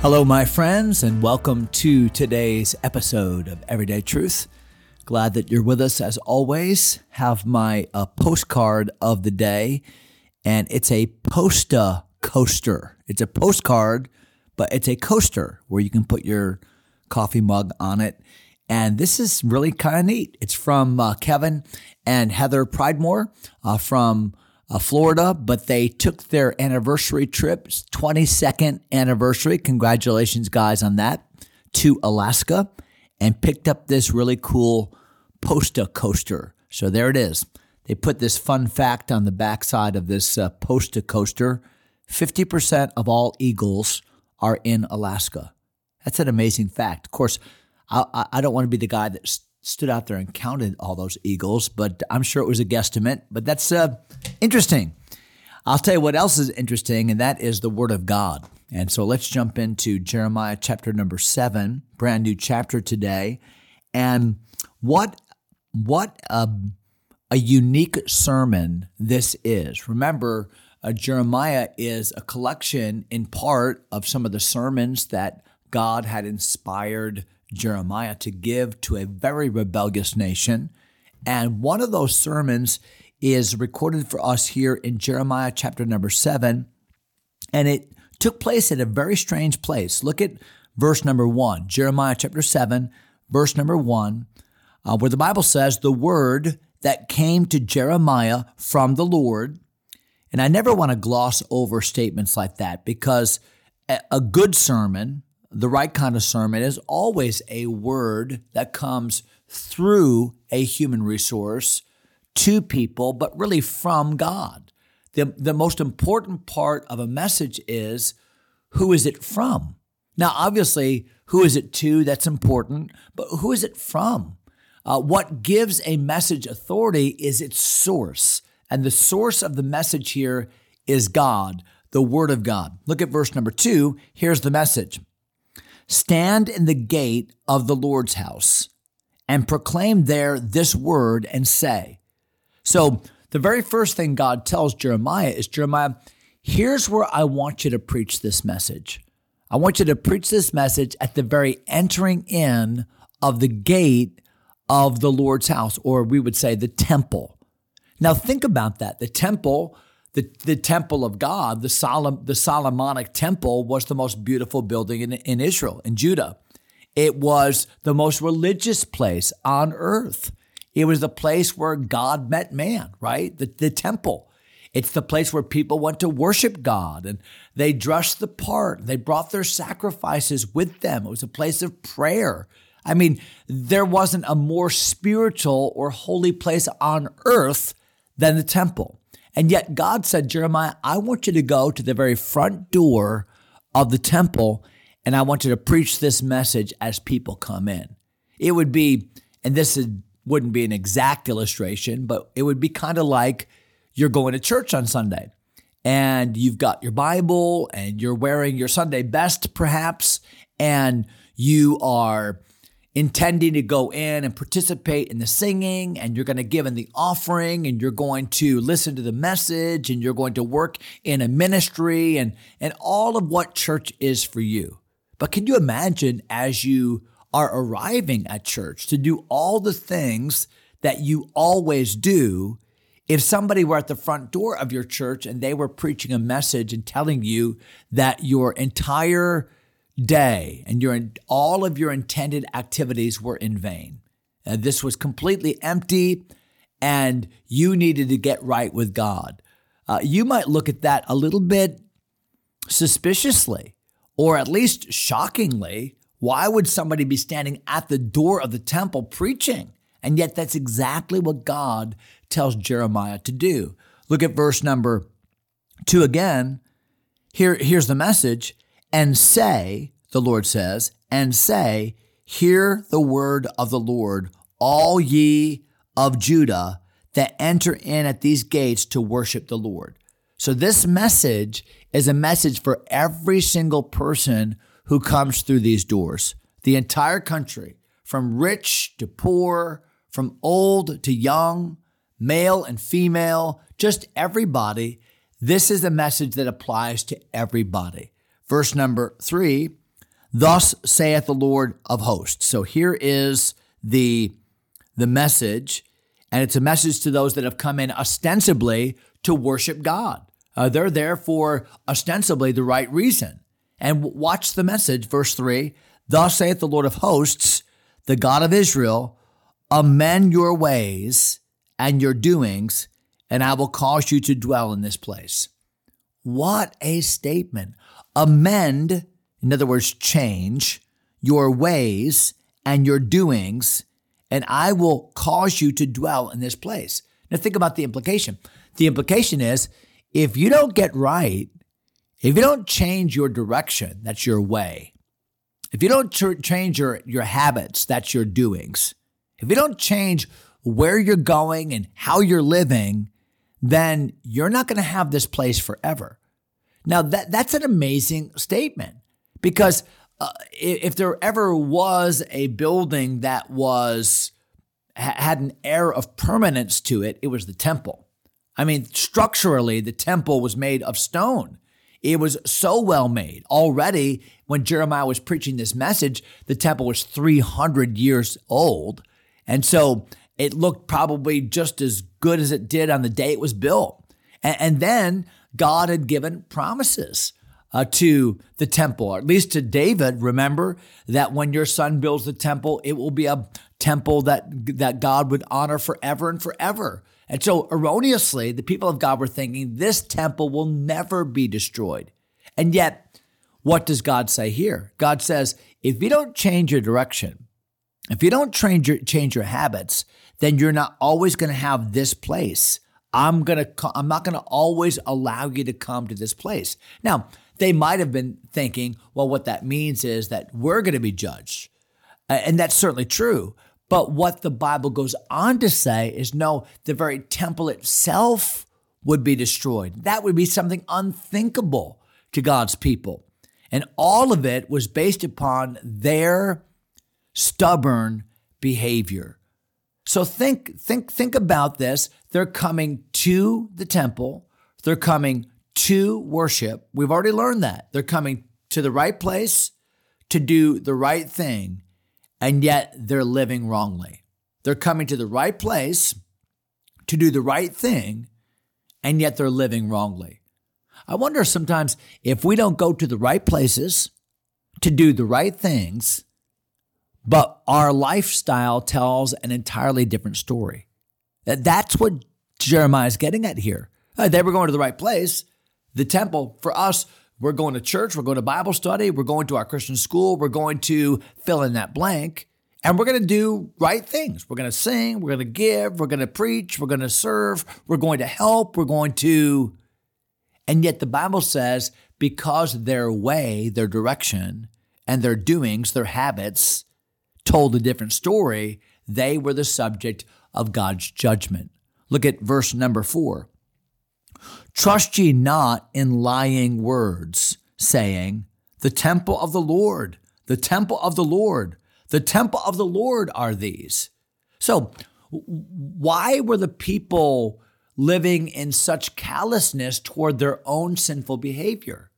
Hello, my friends, and welcome to today's episode of Everyday Truth. Glad that you're with us as always. Have my uh, postcard of the day, and it's a posta coaster. It's a postcard, but it's a coaster where you can put your coffee mug on it. And this is really kind of neat. It's from uh, Kevin and Heather Pridemore uh, from uh, Florida, but they took their anniversary trip, 22nd anniversary. Congratulations, guys, on that to Alaska and picked up this really cool Posta coaster. So there it is. They put this fun fact on the backside of this uh, Posta coaster 50% of all eagles are in Alaska. That's an amazing fact. Of course, I, I don't want to be the guy that stood out there and counted all those eagles, but I'm sure it was a guesstimate. But that's uh, interesting. I'll tell you what else is interesting, and that is the Word of God. And so let's jump into Jeremiah chapter number seven, brand new chapter today. And what what a, a unique sermon this is. Remember, uh, Jeremiah is a collection in part of some of the sermons that God had inspired Jeremiah to give to a very rebellious nation. And one of those sermons is recorded for us here in Jeremiah chapter number seven. And it took place at a very strange place. Look at verse number one, Jeremiah chapter seven, verse number one, uh, where the Bible says, The word that came to Jeremiah from the Lord. And I never want to gloss over statements like that because a good sermon, the right kind of sermon is always a word that comes through a human resource to people, but really from God. The, the most important part of a message is who is it from? Now, obviously, who is it to? That's important, but who is it from? Uh, what gives a message authority is its source. And the source of the message here is God, the Word of God. Look at verse number two. Here's the message Stand in the gate of the Lord's house and proclaim there this word and say. So, the very first thing God tells Jeremiah is Jeremiah, here's where I want you to preach this message. I want you to preach this message at the very entering in of the gate of the Lord's house, or we would say the temple. Now, think about that. The temple the, the temple of God, the, Solom, the Solomonic temple, was the most beautiful building in, in Israel, in Judah. It was the most religious place on earth. It was the place where God met man, right? The, the temple. It's the place where people went to worship God and they dressed the part. They brought their sacrifices with them. It was a place of prayer. I mean, there wasn't a more spiritual or holy place on earth than the temple. And yet God said, Jeremiah, I want you to go to the very front door of the temple and I want you to preach this message as people come in. It would be, and this is, wouldn't be an exact illustration, but it would be kind of like you're going to church on Sunday and you've got your Bible and you're wearing your Sunday best, perhaps, and you are intending to go in and participate in the singing and you're going to give in the offering and you're going to listen to the message and you're going to work in a ministry and and all of what church is for you. But can you imagine as you are arriving at church to do all the things that you always do if somebody were at the front door of your church and they were preaching a message and telling you that your entire day and your all of your intended activities were in vain. Uh, this was completely empty and you needed to get right with God. Uh, you might look at that a little bit suspiciously or at least shockingly. Why would somebody be standing at the door of the temple preaching? And yet, that's exactly what God tells Jeremiah to do. Look at verse number two again. Here, here's the message and say, the Lord says, and say, Hear the word of the Lord, all ye of Judah that enter in at these gates to worship the Lord. So, this message is a message for every single person who comes through these doors. The entire country, from rich to poor, from old to young, male and female, just everybody. This is a message that applies to everybody. Verse number three Thus saith the Lord of hosts. So here is the, the message, and it's a message to those that have come in ostensibly to worship God. Uh, they're there for ostensibly the right reason. And watch the message, verse 3 Thus saith the Lord of hosts, the God of Israel, amend your ways and your doings, and I will cause you to dwell in this place. What a statement. Amend, in other words, change your ways and your doings, and I will cause you to dwell in this place. Now, think about the implication. The implication is if you don't get right, if you don't change your direction, that's your way. If you don't ch- change your, your habits, that's your doings. If you don't change where you're going and how you're living, then you're not going to have this place forever. Now, that, that's an amazing statement because uh, if there ever was a building that was had an air of permanence to it, it was the temple. I mean, structurally, the temple was made of stone. It was so well made. Already, when Jeremiah was preaching this message, the temple was 300 years old. And so it looked probably just as good as it did on the day it was built. And, and then God had given promises uh, to the temple, or at least to David. Remember that when your son builds the temple, it will be a temple that, that God would honor forever and forever. And so, erroneously, the people of God were thinking this temple will never be destroyed. And yet, what does God say here? God says, if you don't change your direction, if you don't change your, change your habits, then you're not always going to have this place. I'm going to I'm not going to always allow you to come to this place. Now, they might have been thinking, well what that means is that we're going to be judged. And that's certainly true. But what the Bible goes on to say is no, the very temple itself would be destroyed. That would be something unthinkable to God's people. And all of it was based upon their stubborn behavior. So think think think about this. They're coming to the temple. They're coming to worship. We've already learned that. They're coming to the right place to do the right thing and yet they're living wrongly. They're coming to the right place to do the right thing, and yet they're living wrongly. I wonder sometimes if we don't go to the right places to do the right things, but our lifestyle tells an entirely different story. That's what Jeremiah is getting at here. Uh, they were going to the right place. The temple, for us, we're going to church, we're going to Bible study, we're going to our Christian school, we're going to fill in that blank, and we're going to do right things. We're going to sing, we're going to give, we're going to preach, we're going to serve, we're going to help, we're going to. And yet the Bible says because their way, their direction, and their doings, their habits told a different story, they were the subject of God's judgment. Look at verse number four. Trust ye not in lying words, saying, The temple of the Lord, the temple of the Lord, the temple of the Lord are these. So, why were the people living in such callousness toward their own sinful behavior?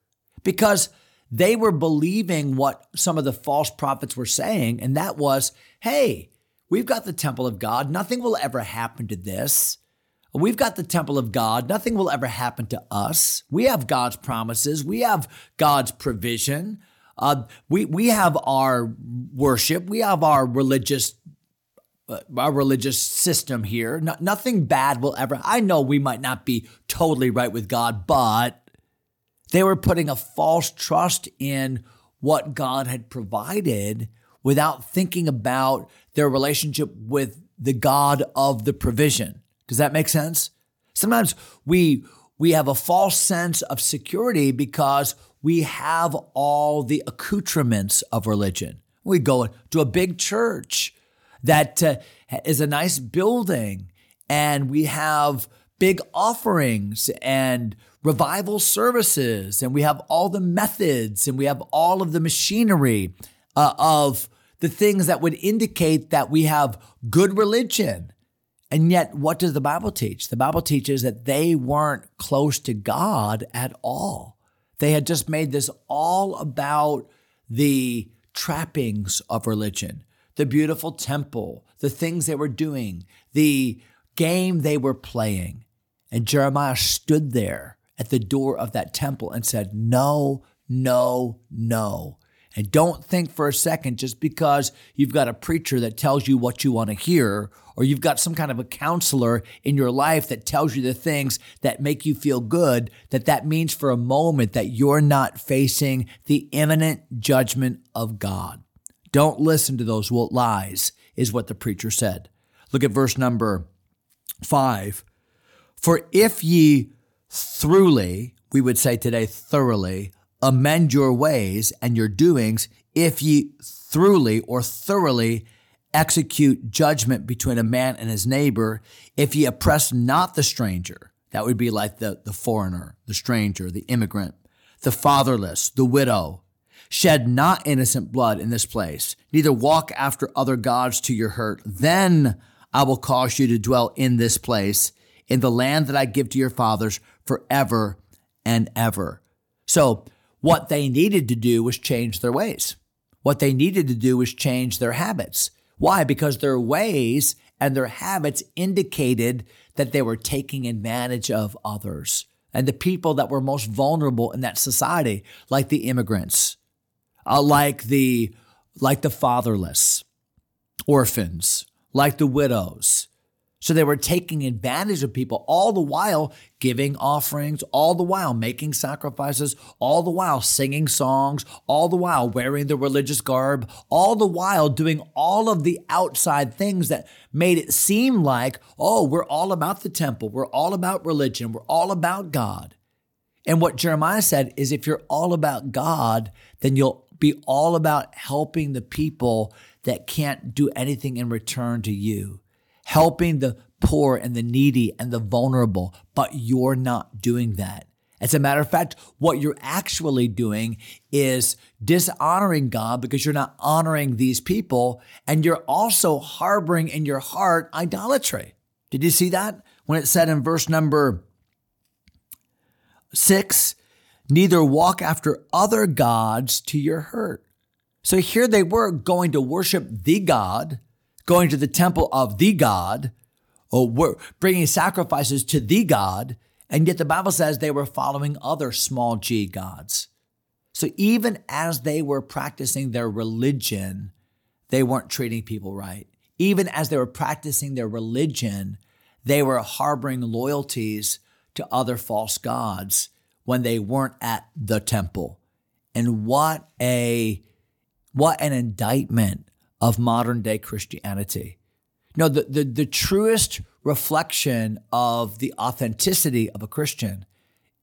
Because they were believing what some of the false prophets were saying, and that was, hey, we've got the temple of God. Nothing will ever happen to this. We've got the temple of God. Nothing will ever happen to us. We have God's promises. We have God's provision. Uh, we we have our worship. We have our religious uh, our religious system here. No, nothing bad will ever. I know we might not be totally right with God, but they were putting a false trust in what God had provided without thinking about their relationship with the God of the provision. Does that make sense? Sometimes we we have a false sense of security because we have all the accoutrements of religion. We go to a big church that uh, is a nice building and we have big offerings and revival services and we have all the methods and we have all of the machinery uh, of the things that would indicate that we have good religion. And yet, what does the Bible teach? The Bible teaches that they weren't close to God at all. They had just made this all about the trappings of religion, the beautiful temple, the things they were doing, the game they were playing. And Jeremiah stood there at the door of that temple and said, No, no, no. And don't think for a second just because you've got a preacher that tells you what you want to hear, or you've got some kind of a counselor in your life that tells you the things that make you feel good, that that means for a moment that you're not facing the imminent judgment of God. Don't listen to those lies, is what the preacher said. Look at verse number five. For if ye thoroughly, we would say today, thoroughly, amend your ways and your doings, if ye thoroughly or thoroughly execute judgment between a man and his neighbor, if ye oppress not the stranger, that would be like the, the foreigner, the stranger, the immigrant, the fatherless, the widow, shed not innocent blood in this place, neither walk after other gods to your hurt, then I will cause you to dwell in this place, in the land that I give to your fathers forever and ever. So, what they needed to do was change their ways. What they needed to do was change their habits. Why? Because their ways and their habits indicated that they were taking advantage of others and the people that were most vulnerable in that society, like the immigrants, uh, like the like the fatherless, orphans, like the widows, so they were taking advantage of people all the while giving offerings, all the while making sacrifices, all the while singing songs, all the while wearing the religious garb, all the while doing all of the outside things that made it seem like, oh, we're all about the temple, we're all about religion, we're all about God. And what Jeremiah said is if you're all about God, then you'll be all about helping the people that can't do anything in return to you helping the poor and the needy and the vulnerable, but you're not doing that. As a matter of fact, what you're actually doing is dishonoring God because you're not honoring these people, and you're also harboring in your heart idolatry. Did you see that? When it said in verse number six, neither walk after other gods to your hurt. So here they were going to worship the God going to the temple of the God, or bringing sacrifices to the God, and yet the Bible says they were following other small g gods. So even as they were practicing their religion, they weren't treating people right. Even as they were practicing their religion, they were harboring loyalties to other false gods when they weren't at the temple. And what a what an indictment of modern day Christianity. No, the, the, the truest reflection of the authenticity of a Christian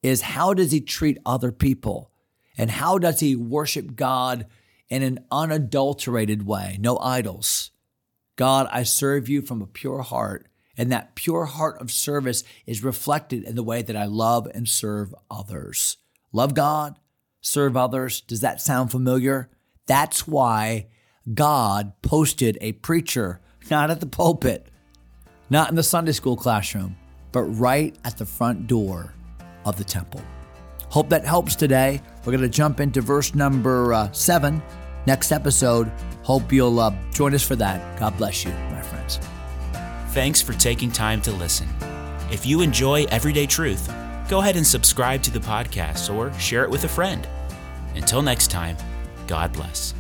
is how does he treat other people? And how does he worship God in an unadulterated way? No idols. God, I serve you from a pure heart. And that pure heart of service is reflected in the way that I love and serve others. Love God, serve others. Does that sound familiar? That's why God posted a preacher, not at the pulpit, not in the Sunday school classroom, but right at the front door of the temple. Hope that helps today. We're going to jump into verse number uh, seven next episode. Hope you'll uh, join us for that. God bless you, my friends. Thanks for taking time to listen. If you enjoy Everyday Truth, go ahead and subscribe to the podcast or share it with a friend. Until next time, God bless.